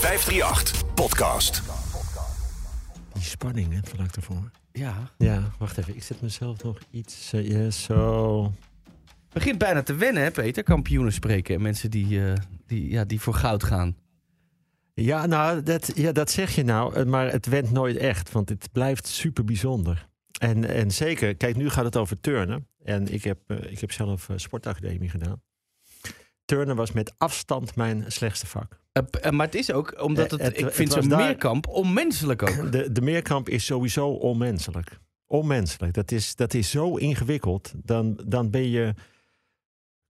538 Podcast. Die spanning, hè, vlak ervoor. Ja. Ja, wacht even. Ik zet mezelf nog iets... eh, ja, zo... Begint bijna te wennen, hè, Peter? Kampioenen spreken en mensen die, eh, die, ja, die voor goud gaan. Ja, nou, dat, ja, dat zeg je nou. eh, Maar het went nooit echt. Want het blijft super bijzonder. En, en zeker, kijk, nu gaat het over turnen. En ik heb, eh, ik heb zelf eh, sportacademie gedaan. Turnen was met afstand mijn slechtste vak. Eh, eh, maar het is ook, omdat het, Eh, het- ik vind zo'n meerkamp onmenselijk ook. De, de meerkamp is sowieso onmenselijk. Onmenselijk. Dat is, dat is zo ingewikkeld. Dan, dan ben je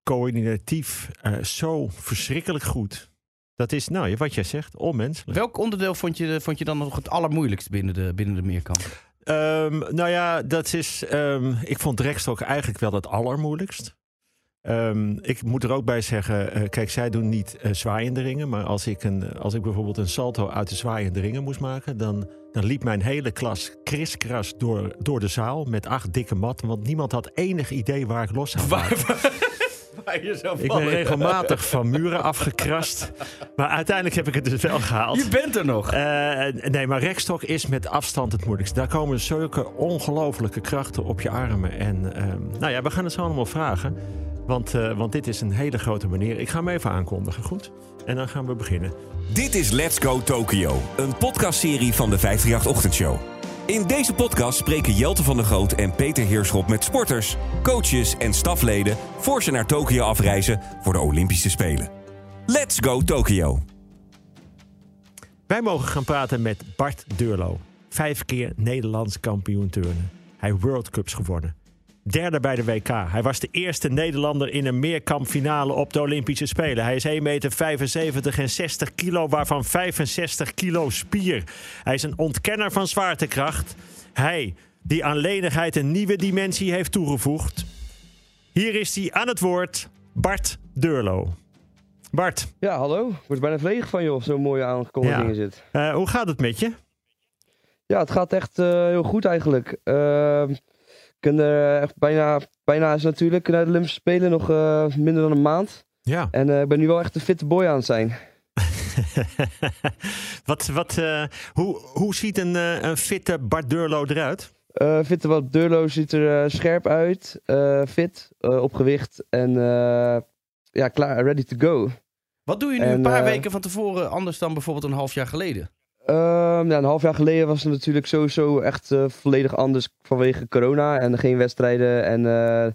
coördinatief zo verschrikkelijk goed. Dat is, nou, wat jij zegt, onmenselijk. Welk onderdeel vond je, vond je dan nog het allermoeilijkst binnen de, binnen de meerkamp? Ehm, nou ja, dat is. ehm, ik vond rekstok eigenlijk wel het allermoeilijkst. Ehm, ik moet er ook bij zeggen, eh, kijk, zij doen niet eh, zwaaiende ringen. Maar als ik, een, als ik bijvoorbeeld een salto uit de zwaaiende ringen moest maken, dan, dan liep mijn hele klas kriskras door, door de zaal met acht dikke matten. Want niemand had enig idee waar ik los zo Ik ben regelmatig van muren afgekrast. Maar uiteindelijk heb ik het dus wel gehaald. Je bent er nog. Eh, nee, maar rekstok is met afstand het moeilijkste. Daar komen zulke ongelofelijke krachten op je armen. En ehm, nou ja, we gaan het zo allemaal vragen. Want, eh, want dit is een hele grote meneer. Ik ga hem even aankondigen, goed? En dan gaan we beginnen. Dit is Let's Go Tokyo, een podcastserie van de 538 Ochtendshow. In deze podcast spreken Jelte van der Groot en Peter Heerschop met sporters, coaches en stafleden voor ze naar Tokio afreizen voor de Olympische Spelen. Let's Go Tokyo. Wij mogen gaan praten met Bart Deurlo. Vijf keer Nederlands kampioen turnen. Hij World Cups gewonnen. Derde bij de WK. Hij was de eerste Nederlander in een meerkampfinale op de Olympische Spelen. Hij is 1,75 meter en 60 kilo, waarvan 65 kilo spier. Hij is een ontkenner van zwaartekracht. Hij, die aan lenigheid een nieuwe dimensie heeft toegevoegd. Hier is hij aan het woord, Bart Deurlo. Bart, Ja, hallo. Ik word bijna verlegen van joh, zo'n mooie aankondiging Ja. is het. eh, hoe gaat het met je? Ja, het gaat echt eh, heel goed eigenlijk. Ehm, ik ben er echt bijna, bijna is natuurlijk naar de Olympische Spelen nog eh, minder dan een maand. Ja. En eh, ik ben nu wel echt een fitte boy aan het zijn. wat, wat, eh, hoe, hoe ziet een, eh, een fitte Bart Durlo eruit? Eh fitte wat Durlo ziet er eh, scherp uit, eh, fit, eh, op gewicht en eh, ja, klaar, ready to go. Wat doe je nu En, een paar weken van tevoren anders dan bijvoorbeeld een half jaar geleden? Ehm, ja, een half jaar geleden was het natuurlijk sowieso echt eh, volledig anders vanwege corona en geen wedstrijden en eh,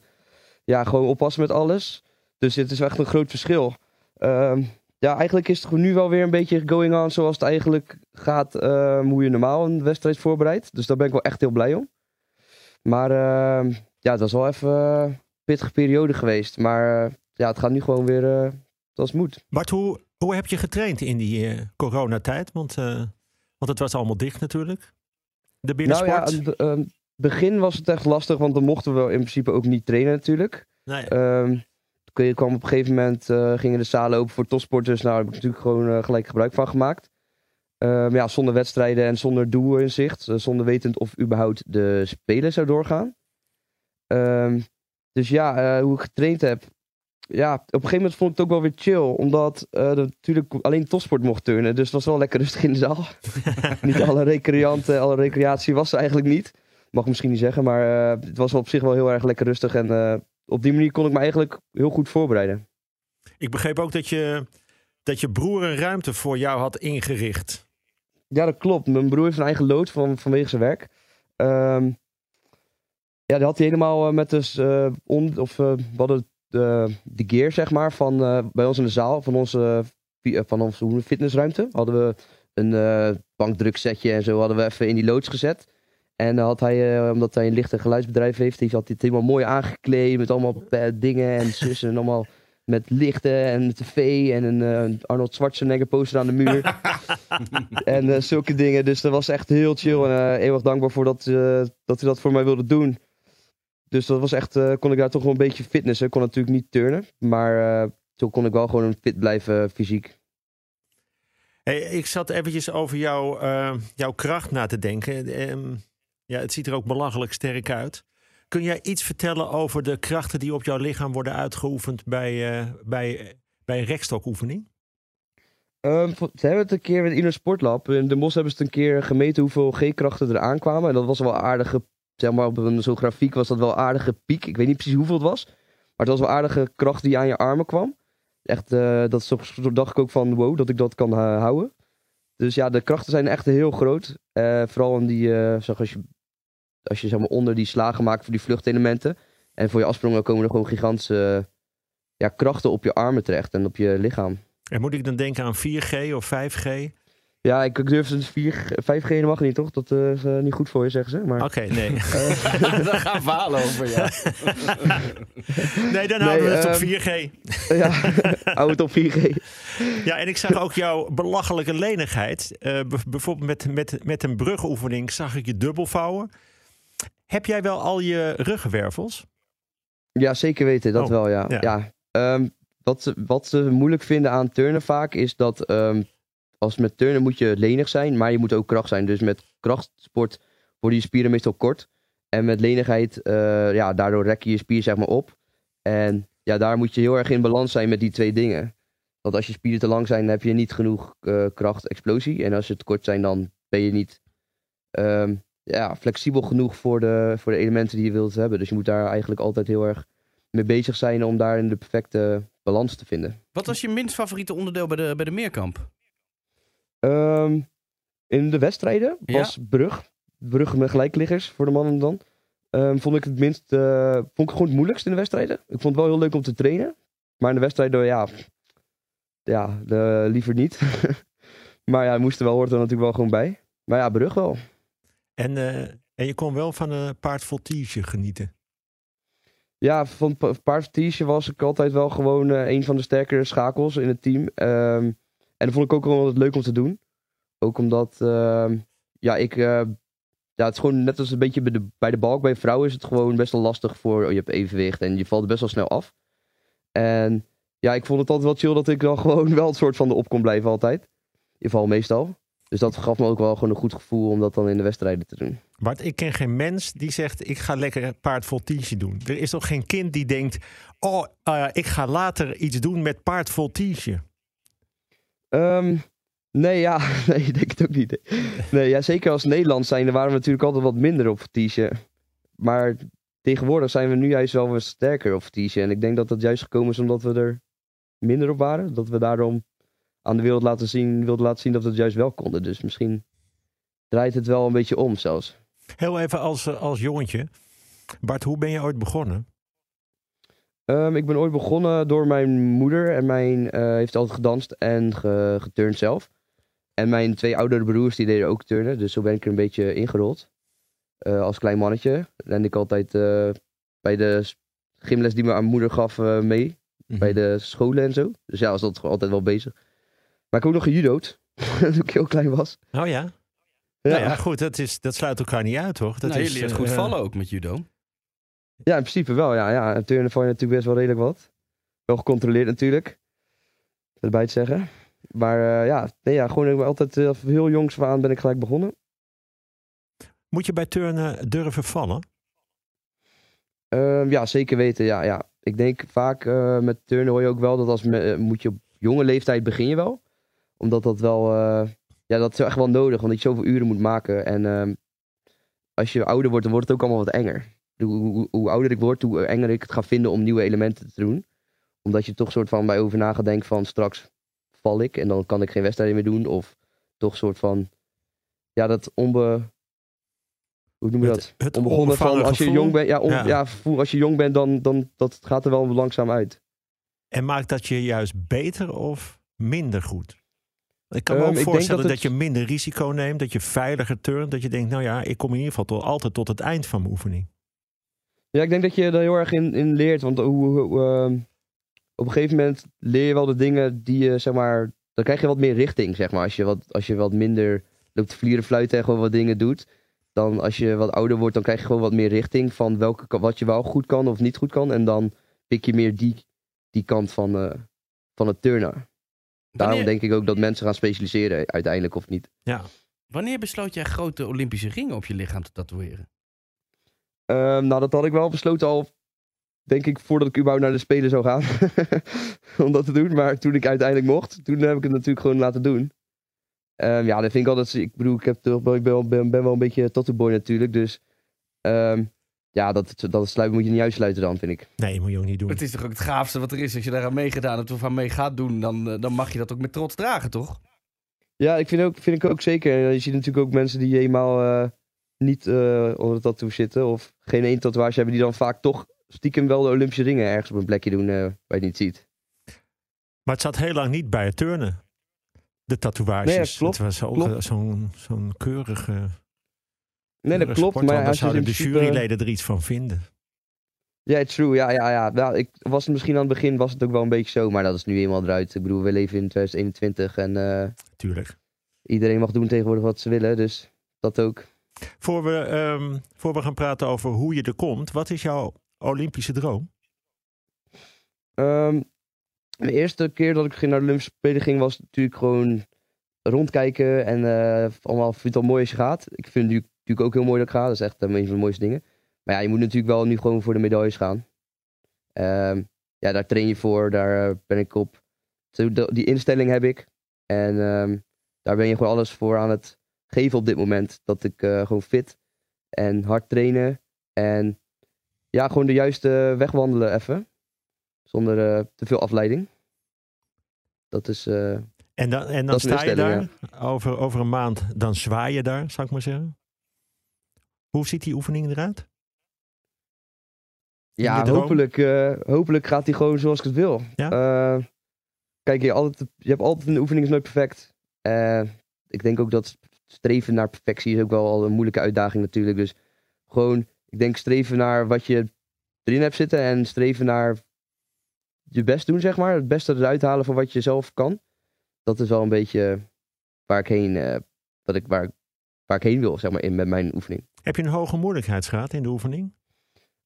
ja, gewoon oppassen met alles. Dus dit is echt een groot verschil. Ehm, ja, eigenlijk is het nu wel weer een beetje going on zoals het eigenlijk gaat, ehm, hoe je normaal een wedstrijd voorbereidt. Dus daar ben ik wel echt heel blij om. Maar ja, dat is wel even een pittige periode geweest. Maar eh, ja, het gaat nu gewoon weer zoals het moet. Bart, hoe, hoe heb je getraind in die coronatijd? Want, want het was allemaal dicht natuurlijk. De Nou ja, binnensport. het ehm, begin was het echt lastig, want dan mochten we in principe ook niet trainen natuurlijk. nee. Ehm toen kwam op een gegeven moment, eh, gingen de zalen open voor topsporters. Nou, daar heb ik natuurlijk gewoon eh, gelijk gebruik van gemaakt. Ehm, ja, zonder wedstrijden en zonder doel in zicht. eh, zonder wetend of überhaupt de Spelen zou doorgaan. Dus ja, hoe ik getraind heb. Ja, op een gegeven moment vond ik het ook wel weer chill. Omdat er natuurlijk alleen topsport mocht turnen. Dus het was wel lekker rustig in de zaal. niet alle recreanten, alle recreatie was er eigenlijk niet. Mag ik misschien niet zeggen, maar eh, het was op zich wel heel erg lekker rustig. En eh, op die manier kon ik me eigenlijk heel goed voorbereiden. Ik begreep ook dat je, dat je broer een ruimte voor jou had ingericht. Ja, dat klopt. Mijn broer heeft een eigen loods van, vanwege zijn werk. Ehm, ja, die had hij helemaal met dus, on, of eh, we hadden de, de gear, zeg maar, van eh, bij ons in de zaal, van onze, eh, van onze fitnessruimte. Hadden we een eh bankdruksetje en zo hadden we even in die loods gezet. En dan had hij, omdat hij een licht- en geluidsbedrijf heeft, heeft had hij het helemaal mooi aangekleed met allemaal dingen en zussen en allemaal met lichten en tv en een Arnold Schwarzenegger poster aan de muur. en zulke dingen. Dus dat was echt heel chill en eh eeuwig dankbaar voor dat, dat hij dat voor mij wilde doen. Dus dat was echt, eh, kon ik daar toch wel een beetje fitnessen. Ik kon natuurlijk niet turnen, maar eh, toen kon ik wel gewoon fit blijven eh, fysiek. Hey, ik zat eventjes over jou, eh, jouw kracht na te denken. Ehm, ja, het ziet er ook belachelijk sterk uit. Kun jij iets vertellen over de krachten die op jouw lichaam worden uitgeoefend bij, bij, bij een rekstokoefening? Ehm, vo- ze hebben het een keer in een sportlab. In de Mos hebben ze het een keer gemeten hoeveel G-krachten er aankwamen. En dat was wel een aardige, zeg maar op een zo'n grafiek was dat wel aardige piek. Ik weet niet precies hoeveel het was. Maar het was wel aardige kracht die aan je armen kwam. Echt, eh, dat toen dacht ik ook van wow, dat ik dat kan eh, houden. Dus ja, de krachten zijn echt heel groot. Eh, vooral in die, zeg als je, als je zeg maar onder die slagen maakt voor die vluchtelementen. En voor je afsprongen komen er gewoon gigantische ja, krachten op je armen terecht en op je lichaam. En moet ik dan denken aan 4G of 5G? Ja, ik, ik durf het 4, 5G mag niet, toch? Dat eh, is eh, niet goed voor je, zeggen ze. Maar, Oké, nee. Daar gaan verhalen over, ja. nee, dan houden we het op ehm, 4G. ja, hou het op 4G. Ja, en ik zag ook jouw belachelijke lenigheid. Eh, bijvoorbeeld met, met, met een brugoefening zag ik je dubbel vouwen. Heb jij wel al je ruggenwervels? Ja, zeker weten, dat Oh, wel, ja. ja. ja. ehm, wat, ze, wat ze moeilijk vinden aan turnen vaak is dat ehm, als met turnen moet je lenig zijn, maar je moet ook kracht zijn. Dus met krachtsport worden je spieren meestal kort. En met lenigheid, eh, ja, daardoor rek je je spier zeg maar op. En ja, daar moet je heel erg in balans zijn met die twee dingen. Want als je spieren te lang zijn, heb je niet genoeg eh, kracht, explosie. En als ze te kort zijn, dan ben je niet ehm, ja, flexibel genoeg voor de, voor de elementen die je wilt hebben. Dus je moet daar eigenlijk altijd heel erg mee bezig zijn om daarin de perfecte balans te vinden. Wat was je minst favoriete onderdeel bij de, bij de meerkamp? Ehm, in de wedstrijden Ja. was brug. Brug met gelijkliggers voor de mannen dan. Ehm, vond ik het minst, eh, vond ik gewoon het moeilijkst in de wedstrijden. Ik vond het wel heel leuk om te trainen. Maar in de wedstrijden, ja, ja de, liever niet. maar ja, moest er wel, hoort er natuurlijk wel gewoon bij. Maar ja, brug wel. En, eh, en je kon wel van een paard voltige genieten. Ja, van pa- paardvertiege was ik altijd wel gewoon eh, een van de sterkere schakels in het team. Ehm, en dat vond ik ook wel altijd leuk om te doen. Ook omdat, ehm, ja, ik... eh, ja, het is gewoon net als een beetje bij de, bij de balk. Bij vrouwen is het gewoon best wel lastig voor... Je hebt evenwicht en je valt best wel snel af. En ja, ik vond het altijd wel chill dat ik dan gewoon wel het soort van de kon blijven altijd. In ieder geval meestal. Dus dat gaf me ook wel gewoon een goed gevoel om dat dan in de wedstrijden te doen. Bart, ik ken geen mens die zegt: Ik ga lekker paard voltige doen. Er is toch geen kind die denkt: Oh, eh, ik ga later iets doen met paard Ehm, nee, ja, nee, ik denk het ook niet. Nee, ja, zeker als Nederland zijn, waren we natuurlijk altijd wat minder op vertiege. Maar tegenwoordig zijn we nu juist wel weer sterker op vertiege. En ik denk dat dat juist gekomen is omdat we er minder op waren. Dat we daarom aan de wereld laten zien, wilden laten zien dat we het juist wel konden. Dus misschien draait het wel een beetje om zelfs. Heel even als, eh, als jongetje. Bart, hoe ben je ooit begonnen? Ehm, ik ben ooit begonnen door mijn moeder. En mijn eh, heeft altijd gedanst en ge, geturnd zelf. En mijn twee oudere broers die deden ook turnen. Dus zo ben ik er een beetje ingerold. Eh, als klein mannetje. En ik altijd eh, bij de gymles die mijn moeder gaf eh, mee. Bij de scholen en zo. Dus ja, was dat altijd wel bezig. Maar ik heb ook nog gejudo'd. toen ik heel klein was. Oh ja? Ja, Nou ja, goed, dat, is, dat sluit elkaar niet uit, toch? Dat nou, je is, leert eh, goed vallen ook met judo. Ja in principe wel. Ja, ja. En turnen val je natuurlijk best wel redelijk wat. Wel gecontroleerd natuurlijk. Erbij te zeggen. Maar eh, ja, nee, ja, gewoon ik ben altijd eh, heel jongs aan ben ik gelijk begonnen. Moet je bij turnen durven vallen? Ehm, ja, zeker weten. Ja, ja. Ik denk vaak eh, met turnen hoor je ook wel dat als me, eh, moet je op jonge leeftijd begin je wel. Omdat dat wel, eh, ja, dat is echt wel nodig. Omdat je zoveel uren moet maken. En ehm, als je ouder wordt, dan wordt het ook allemaal wat enger. Hoe, hoe, hoe ouder ik word, hoe enger ik het ga vinden om nieuwe elementen te doen. Omdat je toch soort van bij over na gaat denken van straks val ik en dan kan ik geen wedstrijden meer doen. Of toch soort van, ja, dat onbe... Hoe noem je Het- dat? het onbegonnen van als je jong bent. Ja, on- Ja. ja. als je jong bent, dan, dan dat gaat er wel langzaam uit. En maakt dat je juist beter of minder goed? Ik kan me Ehm, ook voorstellen dat, dat het- je minder risico neemt, dat je veiliger turnt. Dat je denkt, nou ja, ik kom in ieder geval tot, altijd tot het eind van mijn oefening. Ja, ik denk dat je er heel erg in, in leert. Want hoe, hoe, ehm, op een gegeven moment leer je wel de dingen die je, zeg maar... Dan krijg je wat meer richting, zeg maar. Als je wat, als je wat minder loopt te vlieren, fluiten en gewoon wat dingen doet. Dan als je wat ouder wordt, dan krijg je gewoon wat meer richting van welke, wat je wel goed kan of niet goed kan. En dan pik je meer die, die kant van, eh, van het turnen. Daarom denk ik ook dat mensen gaan specialiseren uiteindelijk of niet. Ja. wanneer besloot jij grote Olympische ringen op je lichaam te tatoeëren? Ehm, nou, dat had ik wel besloten al denk ik, voordat ik überhaupt naar de Spelen zou gaan. om dat te doen. Maar toen ik uiteindelijk mocht, toen heb ik het natuurlijk gewoon laten doen. Ehm, ja, dat vind ik altijd... Ik bedoel, ik, heb toch, ik ben, wel- ben, ben wel een beetje tattoo boy natuurlijk. Dus ehm, ja, dat, dat sluit, moet je niet uitsluiten dan, vind ik. Nee, moet je ook niet doen. Het is toch ook het gaafste wat er is. Als je daar aan meegedaan hebt of aan mee gaat doen, dan, eh, dan mag je dat ook met trots dragen, toch? Ja, ik vind, ook, vind ik ook zeker. Je ziet natuurlijk ook mensen die helemaal eh, niet eh, onder de tattoo zitten. Of geen één tatoeage hebben. Die dan vaak toch stiekem wel de Olympische ringen ergens op een plekje doen eh, waar je het niet ziet. Maar het zat heel lang niet bij het turnen. De tatoeages. Nee, klopt, Het was klopt. eh, zo'n zo'n keurige, Nee, dat keurige klopt. sport, Maar als zouden de juryleden er iets van vinden. Ja, it's true. Ja, ja, ja. Nou, ik was misschien aan het begin was het ook wel een beetje zo. Maar dat is nu eenmaal eruit. Ik bedoel, we leven in 2021. En eh, Tuurlijk. iedereen mag doen tegenwoordig wat ze willen. Dus dat ook. Voor we, ehm, voor we gaan praten over hoe je er komt. Wat is jouw Olympische droom? Ehm, de eerste keer dat ik ging naar de Olympische Spelen ging, was natuurlijk gewoon rondkijken. En eh allemaal vind het al mooi als je gaat. Ik vind het natuurlijk ook heel mooi dat ik ga. Dat is echt een van de mooiste dingen. Maar ja, je moet natuurlijk wel nu gewoon voor de medailles gaan. Ehm, ja, daar train je voor. Daar eh, ben ik op. Die instelling heb ik. En daar ben je gewoon alles voor aan het geven op dit moment. Dat ik eh, gewoon fit en hard trainen. En ja, gewoon de juiste weg wandelen even. Zonder eh, te veel afleiding. Dat is. eh, En dan, en dan sta je daar over, over een maand, dan zwaai je daar, zou ik maar zeggen. Hoe ziet die oefening eruit? In ja, hopelijk, hopelijk gaat hij gewoon zoals ik het wil. Ja? Kijk, je, altijd, je hebt altijd een oefening is nooit perfect. Ik denk ook dat streven naar perfectie is ook wel al een moeilijke uitdaging natuurlijk. Dus gewoon, ik denk streven naar wat je erin hebt zitten en streven naar je best doen, zeg maar. Het beste eruit halen van wat je zelf kan. Dat is wel een beetje waar ik heen, eh, wat ik, waar, waar ik heen wil, zeg maar, in met mijn oefening. Heb je een hoge moeilijkheidsgraad in de oefening?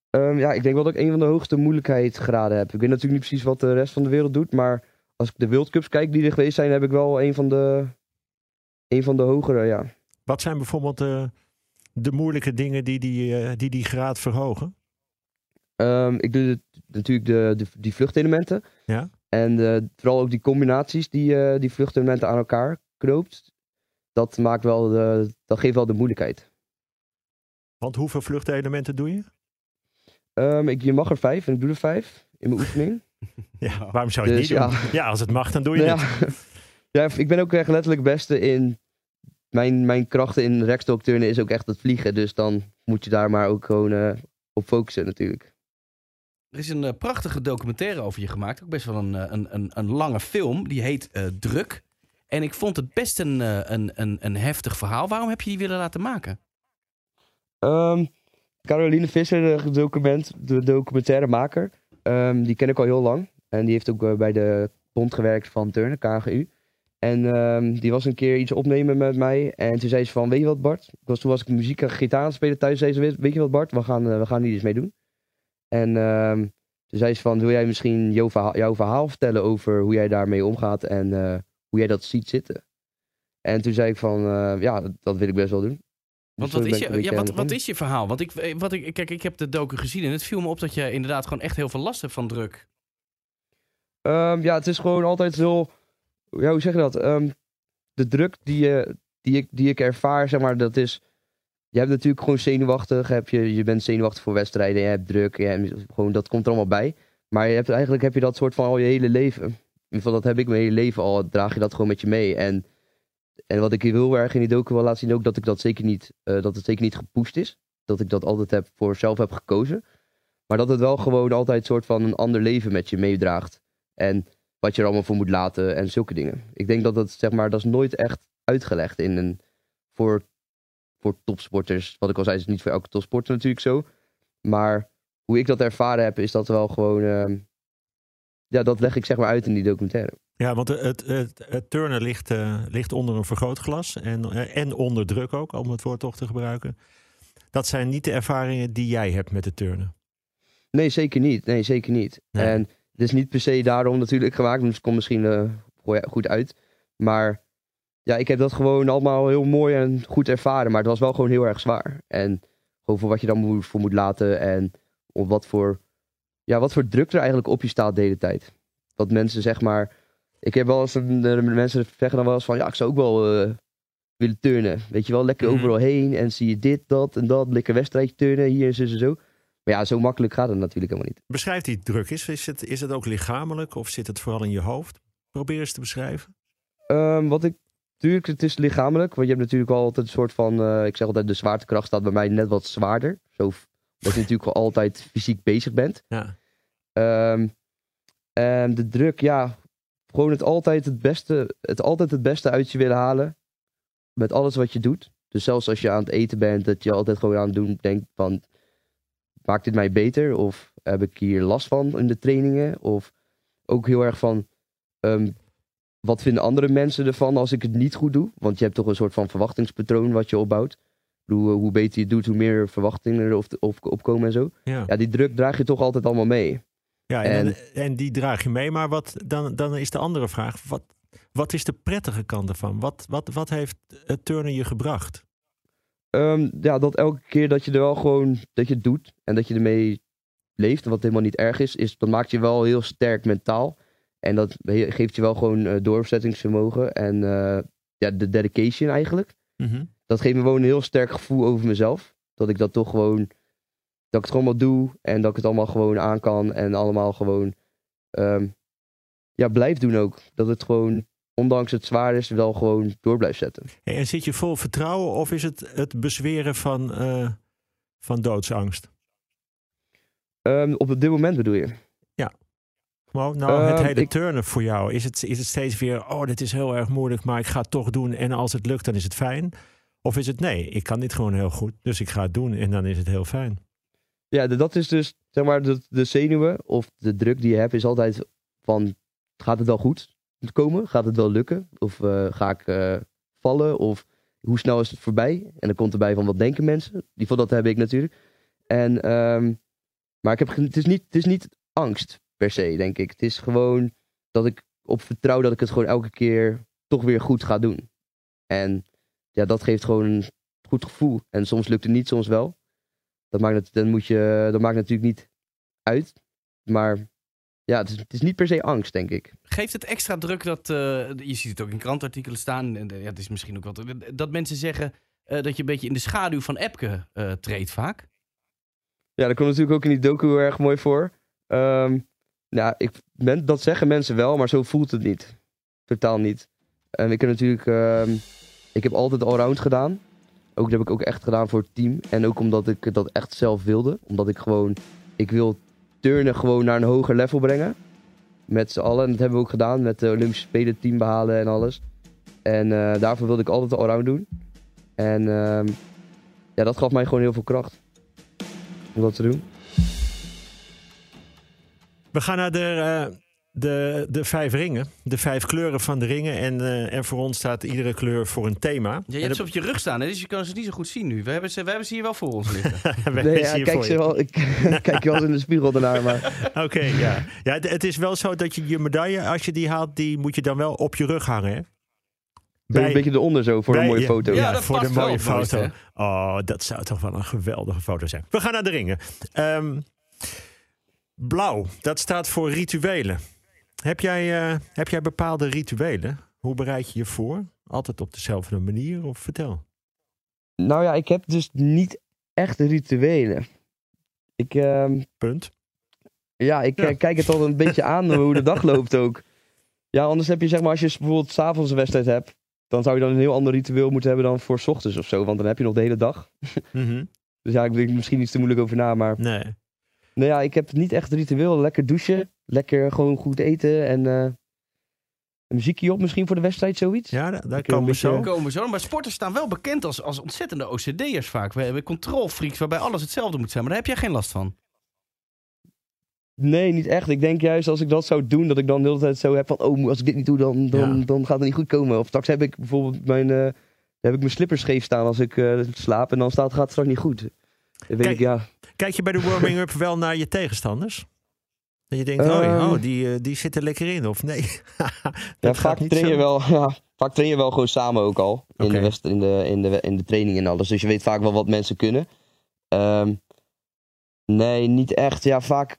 Ehm, ja, ik denk wel dat ik een van de hoogste moeilijkheidsgraden heb. Ik weet natuurlijk niet precies wat de rest van de wereld doet, maar als ik de World Cups kijk die er geweest zijn, heb ik wel een van de, een van de hogere, ja. Wat zijn bijvoorbeeld de, de moeilijke dingen die die, eh, die, die graad verhogen? Ehm, ik doe de- natuurlijk de, de, die vluchtelementen. Ja. En eh, vooral ook die combinaties die eh, die vluchtelementen aan elkaar knoopt. Dat, maakt wel de, dat geeft wel de moeilijkheid. Want hoeveel vluchtelementen doe je? Ehm, ik, je mag er vijf en ik doe er vijf in mijn oefening. Ja, waarom zou je het Dus niet doen? ja. Ja, als het mag, dan doe je Nou het. ja. ja, ik ben ook echt letterlijk het beste in. Mijn, mijn krachten in rekstokturnen is ook echt het vliegen. Dus dan moet je daar maar ook gewoon eh, op focussen natuurlijk. Er is een eh, prachtige documentaire over je gemaakt. Ook best wel een, eh, een, een, een lange film. Die heet Druk. En ik vond het best een, een, een, een heftig verhaal. Waarom heb je die willen laten maken? Ehm, Caroline Visser, de, document, de documentairemaker, ehm, die ken ik al heel lang. En die heeft ook bij de bond gewerkt van Turnen, KGU. En ehm, die was een keer iets opnemen met mij. En toen zei ze van, weet je wat Bart? Ik was, toen was ik muziek en gitaar aan het spelen thuis. Zei ze, weet, je wat Bart? We gaan, eh, we gaan hier iets mee doen. En ehm, toen zei ze van, wil jij misschien jouw verhaal, jouw verhaal vertellen over hoe jij daarmee omgaat en eh, hoe jij dat ziet zitten? En toen zei ik van, eh, ja, dat, dat wil ik best wel doen. Want Dus wat zo is, je, ja, wat, wat is je verhaal? Want ik, wat ik, kijk, ik heb de docu gezien en het viel me op dat je inderdaad gewoon echt heel veel last hebt van druk. Ehm, ja, het is gewoon altijd heel. Ja, hoe zeg je dat? Ehm, de druk die, je, die, ik, die ik ervaar, zeg maar, dat is. Je hebt natuurlijk gewoon zenuwachtig. Heb je, je bent zenuwachtig voor wedstrijden. Je hebt druk. Je gewoon, dat komt er allemaal bij. Maar je hebt, eigenlijk heb je dat soort van al je hele leven. In ieder geval, dat heb ik mijn hele leven al. Draag je dat gewoon met je mee. En, en wat ik hier heel erg in die docu wil laten zien, ook dat ik dat zeker niet, eh, dat het zeker niet gepusht is. Dat ik dat altijd heb voor zelf heb gekozen. Maar dat het wel gewoon altijd een soort van een ander leven met je meedraagt. En wat je er allemaal voor moet laten en zulke dingen. Ik denk dat dat, zeg maar, dat is nooit echt uitgelegd in een, voor, voor topsporters. Wat ik al zei, is niet voor elke topsporter natuurlijk zo. Maar hoe ik dat ervaren heb, is dat wel gewoon, ehm, ja, dat leg ik zeg maar uit in die documentaire. Ja, want het, het, het turnen ligt, eh, ligt onder een vergrootglas en, eh, en onder druk ook, om het woord toch te gebruiken. Dat zijn niet de ervaringen die jij hebt met het turnen. Nee, zeker niet. Nee, zeker niet. Nee. En het is niet per se daarom natuurlijk gemaakt. Dus het komt misschien eh, gooi- goed uit. Maar ja, ik heb dat gewoon allemaal heel mooi en goed ervaren. Maar het was wel gewoon heel erg zwaar. En gewoon voor wat je dan moet, voor moet laten. En op wat voor ja, wat voor druk er eigenlijk op je staat de hele tijd. Dat mensen zeg maar, ik heb wel eens, een, de mensen zeggen dan wel eens van, ja, ik zou ook wel eh, willen turnen. Weet je wel, lekker Mhm. overal heen en zie je dit, dat en dat, lekker wedstrijdje turnen, hier en zo en zo. Maar ja, zo makkelijk gaat het natuurlijk helemaal niet. Beschrijf die druk eens. Is het, is het ook lichamelijk of zit het vooral in je hoofd? Probeer eens te beschrijven. Ehm, wat ik, natuurlijk, het is lichamelijk, want je hebt natuurlijk altijd een soort van, eh, ik zeg altijd, de zwaartekracht staat bij mij net wat zwaarder. Zo, dat je natuurlijk altijd fysiek bezig bent. Ja. Ehm, en de druk, ja, gewoon het altijd het beste, het altijd het beste uit je willen halen. Met alles wat je doet. Dus zelfs als je aan het eten bent, dat je altijd gewoon aan het doen denkt van, maakt dit mij beter? Of heb ik hier last van in de trainingen? Of ook heel erg van, ehm, wat vinden andere mensen ervan als ik het niet goed doe? Want je hebt toch een soort van verwachtingspatroon wat je opbouwt. Bedoel, eh, hoe beter je het doet, hoe meer verwachtingen er op, op, opkomen en zo. Ja. Ja, die druk draag je toch altijd allemaal mee. Ja, en, En- en die draag je mee. Maar wat, dan, dan is de andere vraag: wat, wat is de prettige kant ervan? Wat, wat, wat heeft het turnen je gebracht? Ehm, ja, dat elke keer dat je er wel gewoon dat je het doet en dat je ermee leeft, wat helemaal niet erg is, is dat maakt je wel heel sterk mentaal. En dat geeft je wel gewoon eh, doorzettingsvermogen en eh, ja, de dedication eigenlijk. Mhm. Dat geeft me gewoon een heel sterk gevoel over mezelf. Dat ik dat toch gewoon, dat ik het gewoon wel doe en dat ik het allemaal gewoon aan kan en allemaal gewoon, ehm, ja, blijf doen ook. Dat het gewoon, ondanks het zwaar is, wel gewoon door blijft zetten. En zit je vol vertrouwen of is het het bezweren van, eh, van doodsangst? Ehm, op dit moment bedoel je? Gewoon, nou, het Ehm, hele ik- turnen voor jou. Is het, is het steeds weer, oh, dit is heel erg moeilijk, maar ik ga het toch doen. En als het lukt, dan is het fijn. Of is het, nee, ik kan dit gewoon heel goed, dus ik ga het doen en dan is het heel fijn. Ja, dat is dus, zeg maar, de, de zenuwen of de druk die je hebt is altijd van, gaat het wel goed komen? Gaat het wel lukken? Of eh, ga ik eh, vallen? Of hoe snel is het voorbij? En dan komt erbij van, wat denken mensen? Die van dat heb ik natuurlijk. En, ehm, maar ik heb, het, is niet, het is niet angst per se, denk ik. Het is gewoon dat ik op vertrouw dat ik het gewoon elke keer toch weer goed ga doen. En ja, dat geeft gewoon een goed gevoel. En soms lukt het niet, soms wel. Dat maakt, het, dan moet je, dat maakt natuurlijk niet uit. Maar ja, het is, het is niet per se angst, denk ik. Geeft het extra druk dat, eh, je ziet het ook in krantartikelen staan, en, eh, ja, het is misschien ook wat, dat mensen zeggen eh, dat je een beetje in de schaduw van Epke eh, treedt vaak? Ja, dat komt natuurlijk ook in die docu heel erg mooi voor. Ehm ja, ik, men, dat zeggen mensen wel, maar zo voelt het niet. Totaal niet. En ik heb natuurlijk, ehm, ik heb altijd allround gedaan. Ook dat heb ik ook echt gedaan voor het team. En ook omdat ik dat echt zelf wilde. Omdat ik gewoon, ik wil turnen gewoon naar een hoger level brengen. Met z'n allen. En dat hebben we ook gedaan met de Olympische Spelen team behalen en alles. En eh, daarvoor wilde ik altijd allround doen. En ehm, ja, dat gaf mij gewoon heel veel kracht. Om dat te doen. We gaan naar de, eh, de, de vijf ringen, de vijf kleuren van de ringen. En, eh, en voor ons staat iedere kleur voor een thema. Ja, je hebt ze op je rug staan, hè, dus je kan ze niet zo goed zien nu. We hebben ze, we hebben ze hier wel voor ons liggen. Nee, ja, kijk, ze je. wel, ik kijk je wel eens in de spiegel daarnaar, maar Oké, ja. ja het, het is wel zo dat je je medaille, als je die haalt, die moet je dan wel op je rug hangen. Hè? een beetje eronder zo voor bij- een mooie ja, foto. Ja, Ja, dat voor de mooie foto. Oh, dat zou toch wel een geweldige foto zijn. We gaan naar de ringen. Ehm, blauw, dat staat voor rituelen. Heb jij, eh, heb jij bepaalde rituelen? Hoe bereid je je voor? Altijd op dezelfde manier? Of vertel. Nou ja, ik heb dus niet echt rituelen. Ik, ehm, Punt. ja, ik Ja. eh, kijk het al een beetje aan hoe de dag loopt ook. Ja, anders heb je zeg maar, als je bijvoorbeeld s'avonds een wedstrijd hebt, dan zou je dan een heel ander ritueel moeten hebben dan voor 's ochtends of zo. Want dan heb je nog de hele dag. Mhm. Dus ja, ik denk misschien iets te moeilijk over na, maar Nee. nou ja, ik heb niet echt ritueel. Lekker douchen, lekker gewoon goed eten en eh, een muziekje op misschien voor de wedstrijd, zoiets. Ja, da- daar eh, komen we zo. Komen zo. Maar sporters staan wel bekend als, als ontzettende OCD'ers vaak. We hebben controlfreaks waarbij alles hetzelfde moet zijn. Maar daar heb jij geen last van. Nee, niet echt. Ik denk juist als ik dat zou doen, dat ik dan de hele tijd zo heb van, oh, als ik dit niet doe, dan, dan, Ja. dan gaat het niet goed komen. Of straks heb ik bijvoorbeeld mijn, eh, heb ik mijn slippers scheef staan als ik eh, slaap en dan staat, gaat het straks niet goed. Weet Kijk, ik, ja. Kijk je bij de warming-up wel naar je tegenstanders? Dat je denkt, oh, Ehm. oh, die, eh, die zitten lekker in. Of nee, ja vaak train je wel, ja, vaak train je wel gewoon samen ook al. In, de in, de, in, de, in de training en alles. Dus je weet vaak wel wat mensen kunnen. Ehm, nee, niet echt. Ja, vaak,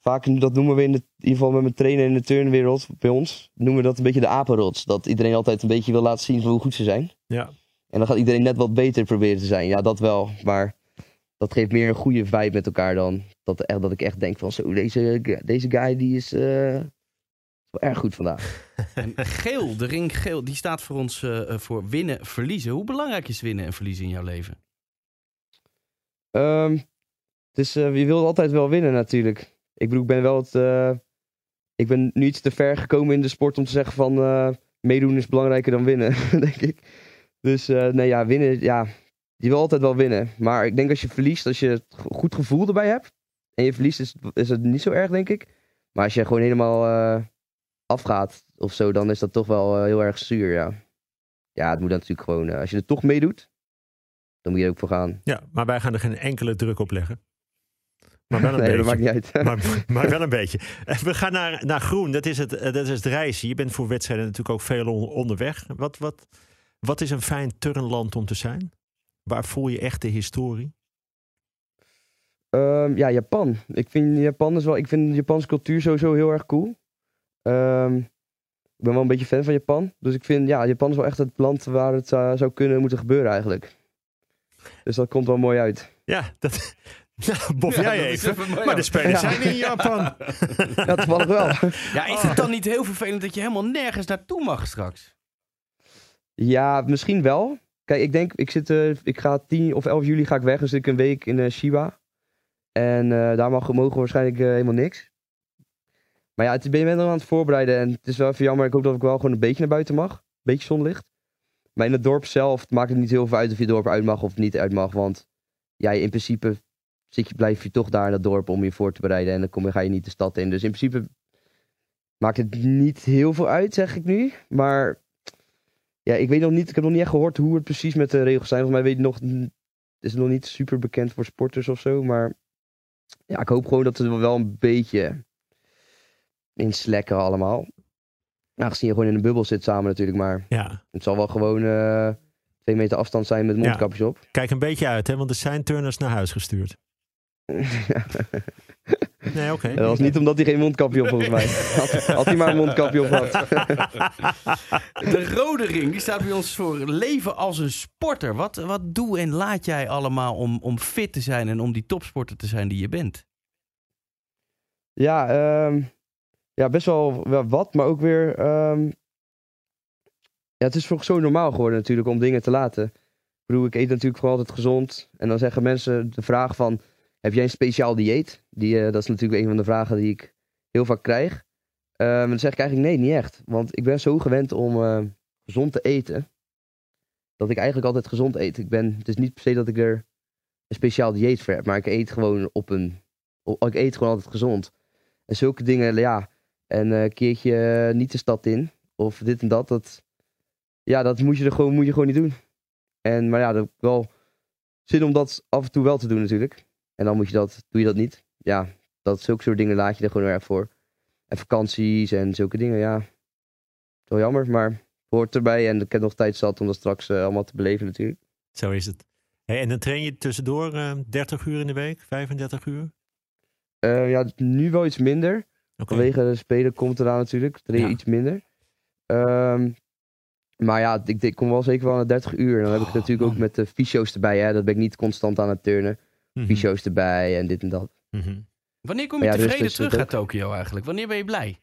vaak, dat noemen we in, de, in ieder geval met mijn trainer in de turnwereld bij ons, noemen we dat een beetje de apenrots. Dat iedereen altijd een beetje wil laten zien hoe goed ze zijn. Ja. En dan gaat iedereen net wat beter proberen te zijn. Ja, dat wel. Maar dat geeft meer een goede vibe met elkaar dan dat, echt, dat ik echt denk van zo, deze, deze guy die is, eh, wel erg goed vandaag. En geel, de ring geel, die staat voor ons eh, eh, voor winnen, verliezen. Hoe belangrijk is winnen en verliezen in jouw leven? Ehm, dus je wilt altijd wel winnen natuurlijk. Ik bedoel, ik ben wel het, ik ben nu iets te ver gekomen in de sport om te zeggen van meedoen is belangrijker dan winnen, denk ik. Dus nee, ja, winnen, ja, je wil altijd wel winnen. Maar ik denk als je verliest, als je het go- goed gevoel erbij hebt en je verliest, is, is het niet zo erg, denk ik. Maar als je gewoon helemaal eh, afgaat of zo, dan is dat toch wel eh, heel erg zuur, ja. Ja, het moet natuurlijk gewoon, eh, als je er toch meedoet, dan moet je er ook voor gaan. ja, maar wij gaan er geen enkele druk op leggen. Maar wel een nee, dat beetje. maakt niet uit. maar, maar wel een beetje. We gaan naar, naar groen. Dat is, het, dat is het reizen. Je bent voor wedstrijden natuurlijk ook veel on- onderweg. Wat, wat, wat is een fijn turnland om te zijn? Waar voel je echt de historie? Ehm, ja, Japan. Ik vind Japan is wel. Ik vind de Japanse cultuur sowieso heel erg cool. Ehm, ik ben wel een beetje fan van Japan. Dus ik vind, ja, Japan is wel echt het land waar het zou- zou kunnen moeten gebeuren eigenlijk. Dus dat komt wel mooi uit. Ja, dat. Nou, bof Ja, jij even. even mooi, Maar de spelers Ja. zijn in Japan. Ja, toevallig wel. Ja, is het dan niet heel vervelend dat je helemaal nergens naartoe mag straks? Ja, misschien wel. Kijk, ik denk, ik zit, eh, ik ga 10 of 11 juli ga ik weg, dus ik een week in eh, Shiba. En eh, daar mag, mogen waarschijnlijk helemaal niks. Maar ja, het, ben je bent aan het voorbereiden en het is wel even jammer. Ik hoop dat ik wel gewoon een beetje naar buiten mag. Een beetje zonlicht. Maar in het dorp zelf maakt het niet heel veel uit of je het dorp uit mag of niet uit mag. Want ja, in principe zit je, blijf je toch daar in dat dorp om je voor te bereiden. En dan kom ga je niet de stad in. Dus in principe maakt het niet heel veel uit, zeg ik nu. Maar ja, ik weet nog niet, ik heb nog niet echt gehoord hoe het precies met de regels zijn. Volgens mij weet nog, is het nog niet super bekend voor sporters of zo. Maar ja, ik hoop gewoon dat er wel een beetje in slekken allemaal. Aangezien je gewoon in een bubbel zit samen natuurlijk. Maar Ja, het zal wel gewoon eh, twee meter afstand zijn met mondkapjes op. kijk een beetje uit, hè, want er zijn turners naar huis gestuurd. Nee, oké. Dat was niet omdat hij geen mondkapje op volgens mij. Had, had hij maar een mondkapje op gehad. De rode ring die staat bij ons voor leven als een sporter. Wat, wat doe en laat jij allemaal om, om fit te zijn en om die topsporter te zijn die je bent? Ja, ehm, ja best wel, wel wat, maar ook weer. ehm, ja, het is voor zo normaal geworden natuurlijk om dingen te laten. Ik bedoel, ik eet natuurlijk gewoon altijd gezond. En dan zeggen mensen de vraag van, heb jij een speciaal dieet? Die, eh, dat is natuurlijk een van de vragen die ik heel vaak krijg. Ehm, dan zeg ik eigenlijk nee, niet echt. Want ik ben zo gewend om eh, gezond te eten. Dat ik eigenlijk altijd gezond eet. Ik ben, het is niet per se dat ik er een speciaal dieet voor heb. Maar ik eet gewoon op een... ik eet gewoon altijd gezond. En zulke dingen, ja. En een keertje eh, niet de stad in. Of dit en dat. dat ja, dat moet je, er gewoon, moet je gewoon niet doen. En, maar ja, dat wel zin om dat af en toe wel te doen natuurlijk. En dan moet je dat, doe je dat niet. Ja, dat zulke soort dingen laat je er gewoon erg voor. En vakanties en zulke dingen, ja. Wel jammer, maar hoort erbij. En ik heb nog tijd zat om dat straks eh, allemaal te beleven natuurlijk. Zo is het. Hey, en dan train je tussendoor eh 30 uur in de week, 35 uur? Eh, ja, nu wel iets minder. Vanwege de spelen komt eraan natuurlijk. Train je Ja. iets minder. Ehm, maar ja, ik, ik kom wel zeker wel naar 30 uur. En dan heb ik Oh, natuurlijk ook met de fysio's erbij. Hè. Dat ben ik niet constant aan het turnen. Mhm. Fysio's erbij en dit en dat. Mhm. Wanneer kom je Ja, tevreden terug uit Tokio eigenlijk? Wanneer ben je blij?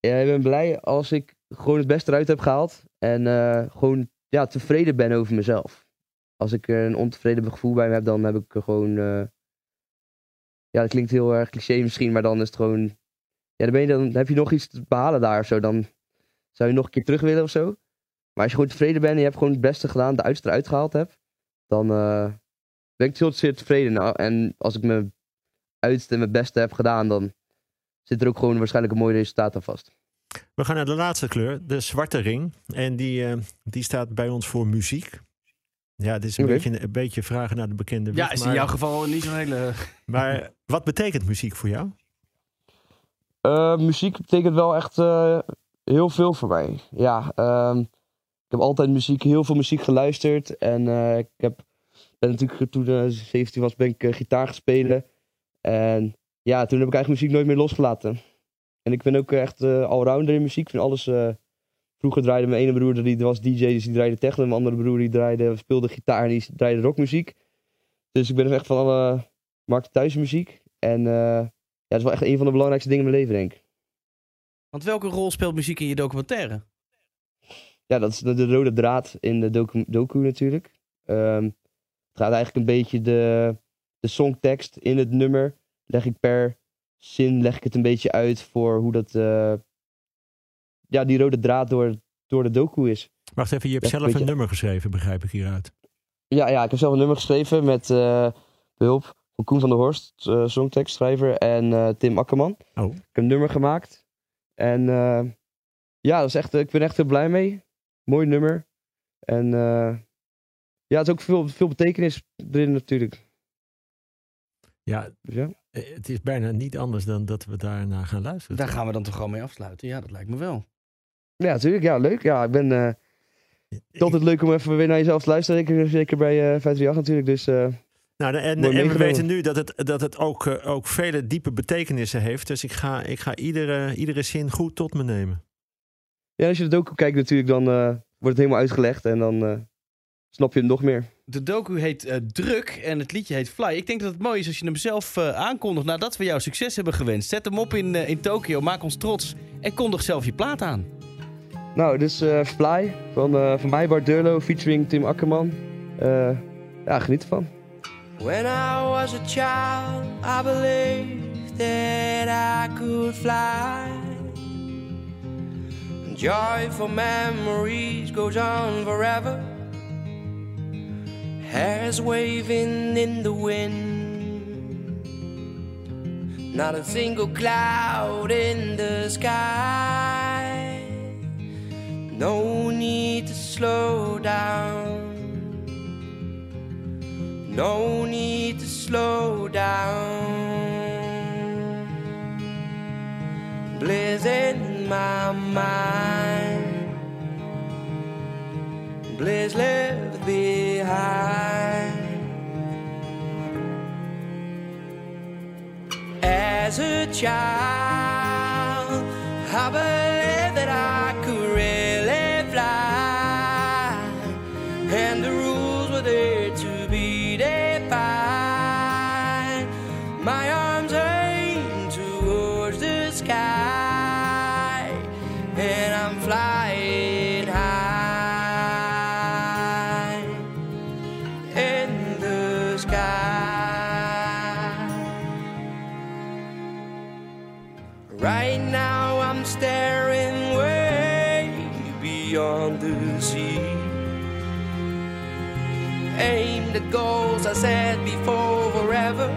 Ja, ik ben blij als ik gewoon het beste eruit heb gehaald. En eh, gewoon ja, tevreden ben over mezelf. Als ik er een ontevreden gevoel bij me heb, dan heb ik er gewoon... eh, ja, dat klinkt heel erg cliché misschien, maar dan is het gewoon... Ja, dan, ben je, dan heb je nog iets te behalen daar of zo. Dan zou je nog een keer terug willen of zo. Maar als je gewoon tevreden bent en je hebt gewoon het beste gedaan, de uiterste eruit gehaald hebt, dan eh, ben ik heel zeer tevreden. Nou, en als ik mijn uiterste en mijn beste heb gedaan, dan zit er ook gewoon waarschijnlijk een mooi resultaat aan vast. We gaan naar de laatste kleur, de zwarte ring. En die, eh, die staat bij ons voor muziek. Ja, het is een, beetje, een beetje vragen naar de bekende Ja, weg, is in maar, jouw geval niet zo'n hele... maar wat betekent muziek voor jou? Eh, muziek betekent wel echt eh, heel veel voor mij. Ja, ehm, ik heb altijd muziek, heel veel muziek geluisterd. En eh, ik heb, ben natuurlijk toen ik 17 was, ben ik eh, gitaar gaan spelen. En ja, toen heb ik eigenlijk muziek nooit meer losgelaten. En ik ben ook echt eh allrounder in muziek. Ik vind alles... eh, vroeger draaide mijn ene broer, die was DJ, dus die draaide techno. Mijn andere broer, die draaide, speelde gitaar en die draaide rockmuziek. Dus ik ben echt van alle markten thuis muziek. En eh, ja, dat is wel echt een van de belangrijkste dingen in mijn leven, denk ik. Want welke rol speelt muziek in je documentaire? Ja, dat is de, de rode draad in de docu, docu natuurlijk. Ehm, gaat eigenlijk een beetje de, de songtekst in het nummer. Leg ik per zin leg ik het een beetje uit voor hoe dat. eh, ja, die rode draad door, door de docu is. Wacht even, je hebt zelf een nummer geschreven, begrijp ik hieruit. Ja, ja, ik heb zelf een nummer geschreven met eh, behulp van Koen van der Horst, eh, songtekstschrijver, en Tim Akkerman. Oh. Ik heb een nummer gemaakt. En ja, dat is echt, ik ben echt heel blij mee. Mooi nummer. En eh, ja, het is ook veel, veel betekenis erin natuurlijk. Ja, Dus ja. eh, het is bijna niet anders dan dat we daarna gaan luisteren. Daar gaan we dan toch gewoon mee afsluiten? Ja, dat lijkt me wel. ja, natuurlijk. Ja, leuk. Ja, ik ben... eh, het is altijd leuk om even weer naar jezelf te luisteren. Zeker, zeker bij eh 538 natuurlijk. Dus eh, Nou, en, en we weten nu dat het, dat het ook, ook vele diepe betekenissen heeft. Dus ik ga, ik ga iedere, iedere zin goed tot me nemen. ja, als je de docu kijkt natuurlijk, dan eh, wordt het helemaal uitgelegd. En dan eh, snap je het nog meer. De docu heet eh, Druk en het liedje heet Fly. Ik denk dat het mooi is als je hem zelf eh, aankondigt nadat we jou succes hebben gewenst. Zet hem op in, eh, in Tokio, maak ons trots en kondig zelf je plaat aan. Nou, dus eh, Fly van, eh, van mij, Bart Durlo, featuring Tim Akkerman. Eh, ja, geniet ervan. When I was a child, I believed that I could fly. Joyful memories goes on forever, hairs waving in the wind. Not a single cloud in the sky. No need to slow down. No need to slow down. Bliss in my mind. Bliss left behind. As a child, I believed Goals I said before forever.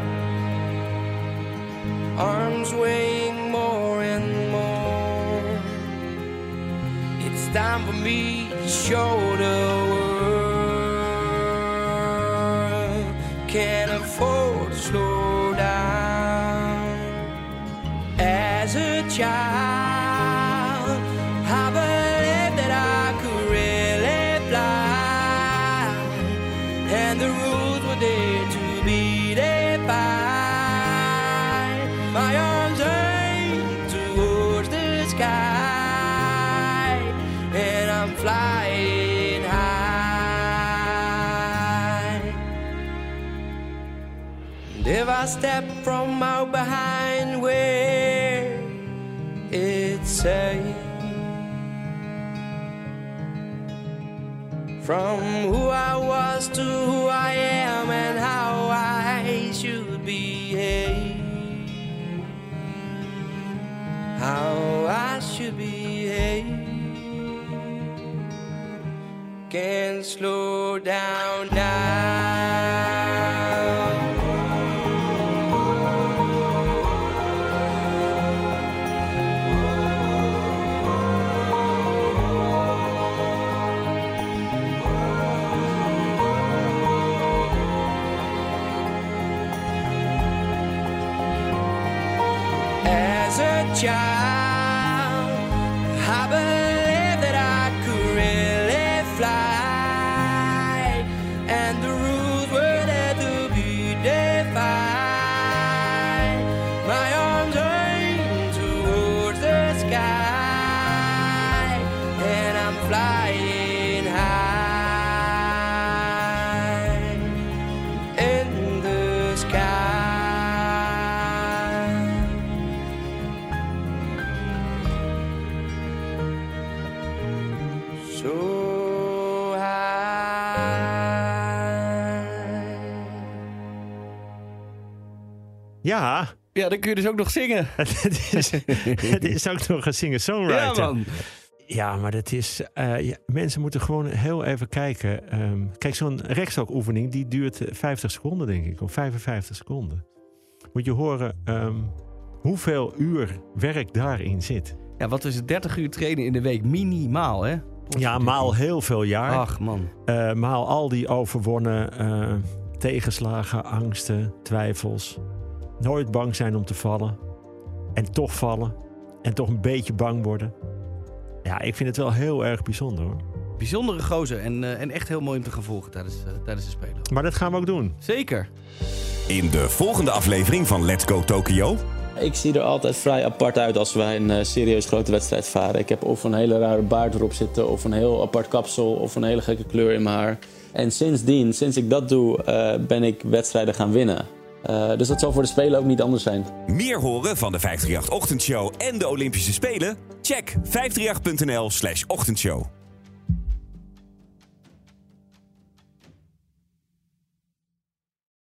Arms weighing more and more. It's time for me to show the world. I step from out behind where it's safe From who I was to who I am and how I should behave How I should behave Can't slow down now as a child. I Ja, dan kun je dus ook nog zingen. het is, het is ook nog een singer-songwriter. Ja, man. Ja, maar dat is. eh, ja, mensen moeten gewoon heel even kijken. Ehm, kijk, zo'n rekstokoefening die duurt eh, 50 seconden, denk ik, of 55 seconden. Moet je horen ehm, hoeveel uur werk daarin zit. Ja, wat is het? 30 uur trainen in de week minimaal, hè? Ja, maal heel veel jaar. Ach, man. Eh, maal al die overwonnen eh, tegenslagen, angsten, twijfels. Nooit bang zijn om te vallen. En toch vallen. En toch een beetje bang worden. Ja, ik vind het wel heel erg bijzonder hoor. Bijzondere gozer en, eh, en echt heel mooi om te gaan volgen tijdens, eh, tijdens de Spelen. Maar dat gaan we ook doen. Zeker. In de volgende aflevering van Let's Go Tokyo. Ik zie er altijd vrij apart uit als wij een eh, serieus grote wedstrijd varen. Ik heb of een hele rare baard erop zitten, of een heel apart kapsel, of een hele gekke kleur in mijn haar. En sindsdien, sinds ik dat doe, eh, ben ik wedstrijden gaan winnen. Eh, dus dat zal voor de Spelen ook niet anders zijn. Meer horen van de 538 Ochtendshow en de Olympische Spelen? Check 538.nl/slash ochtendshow.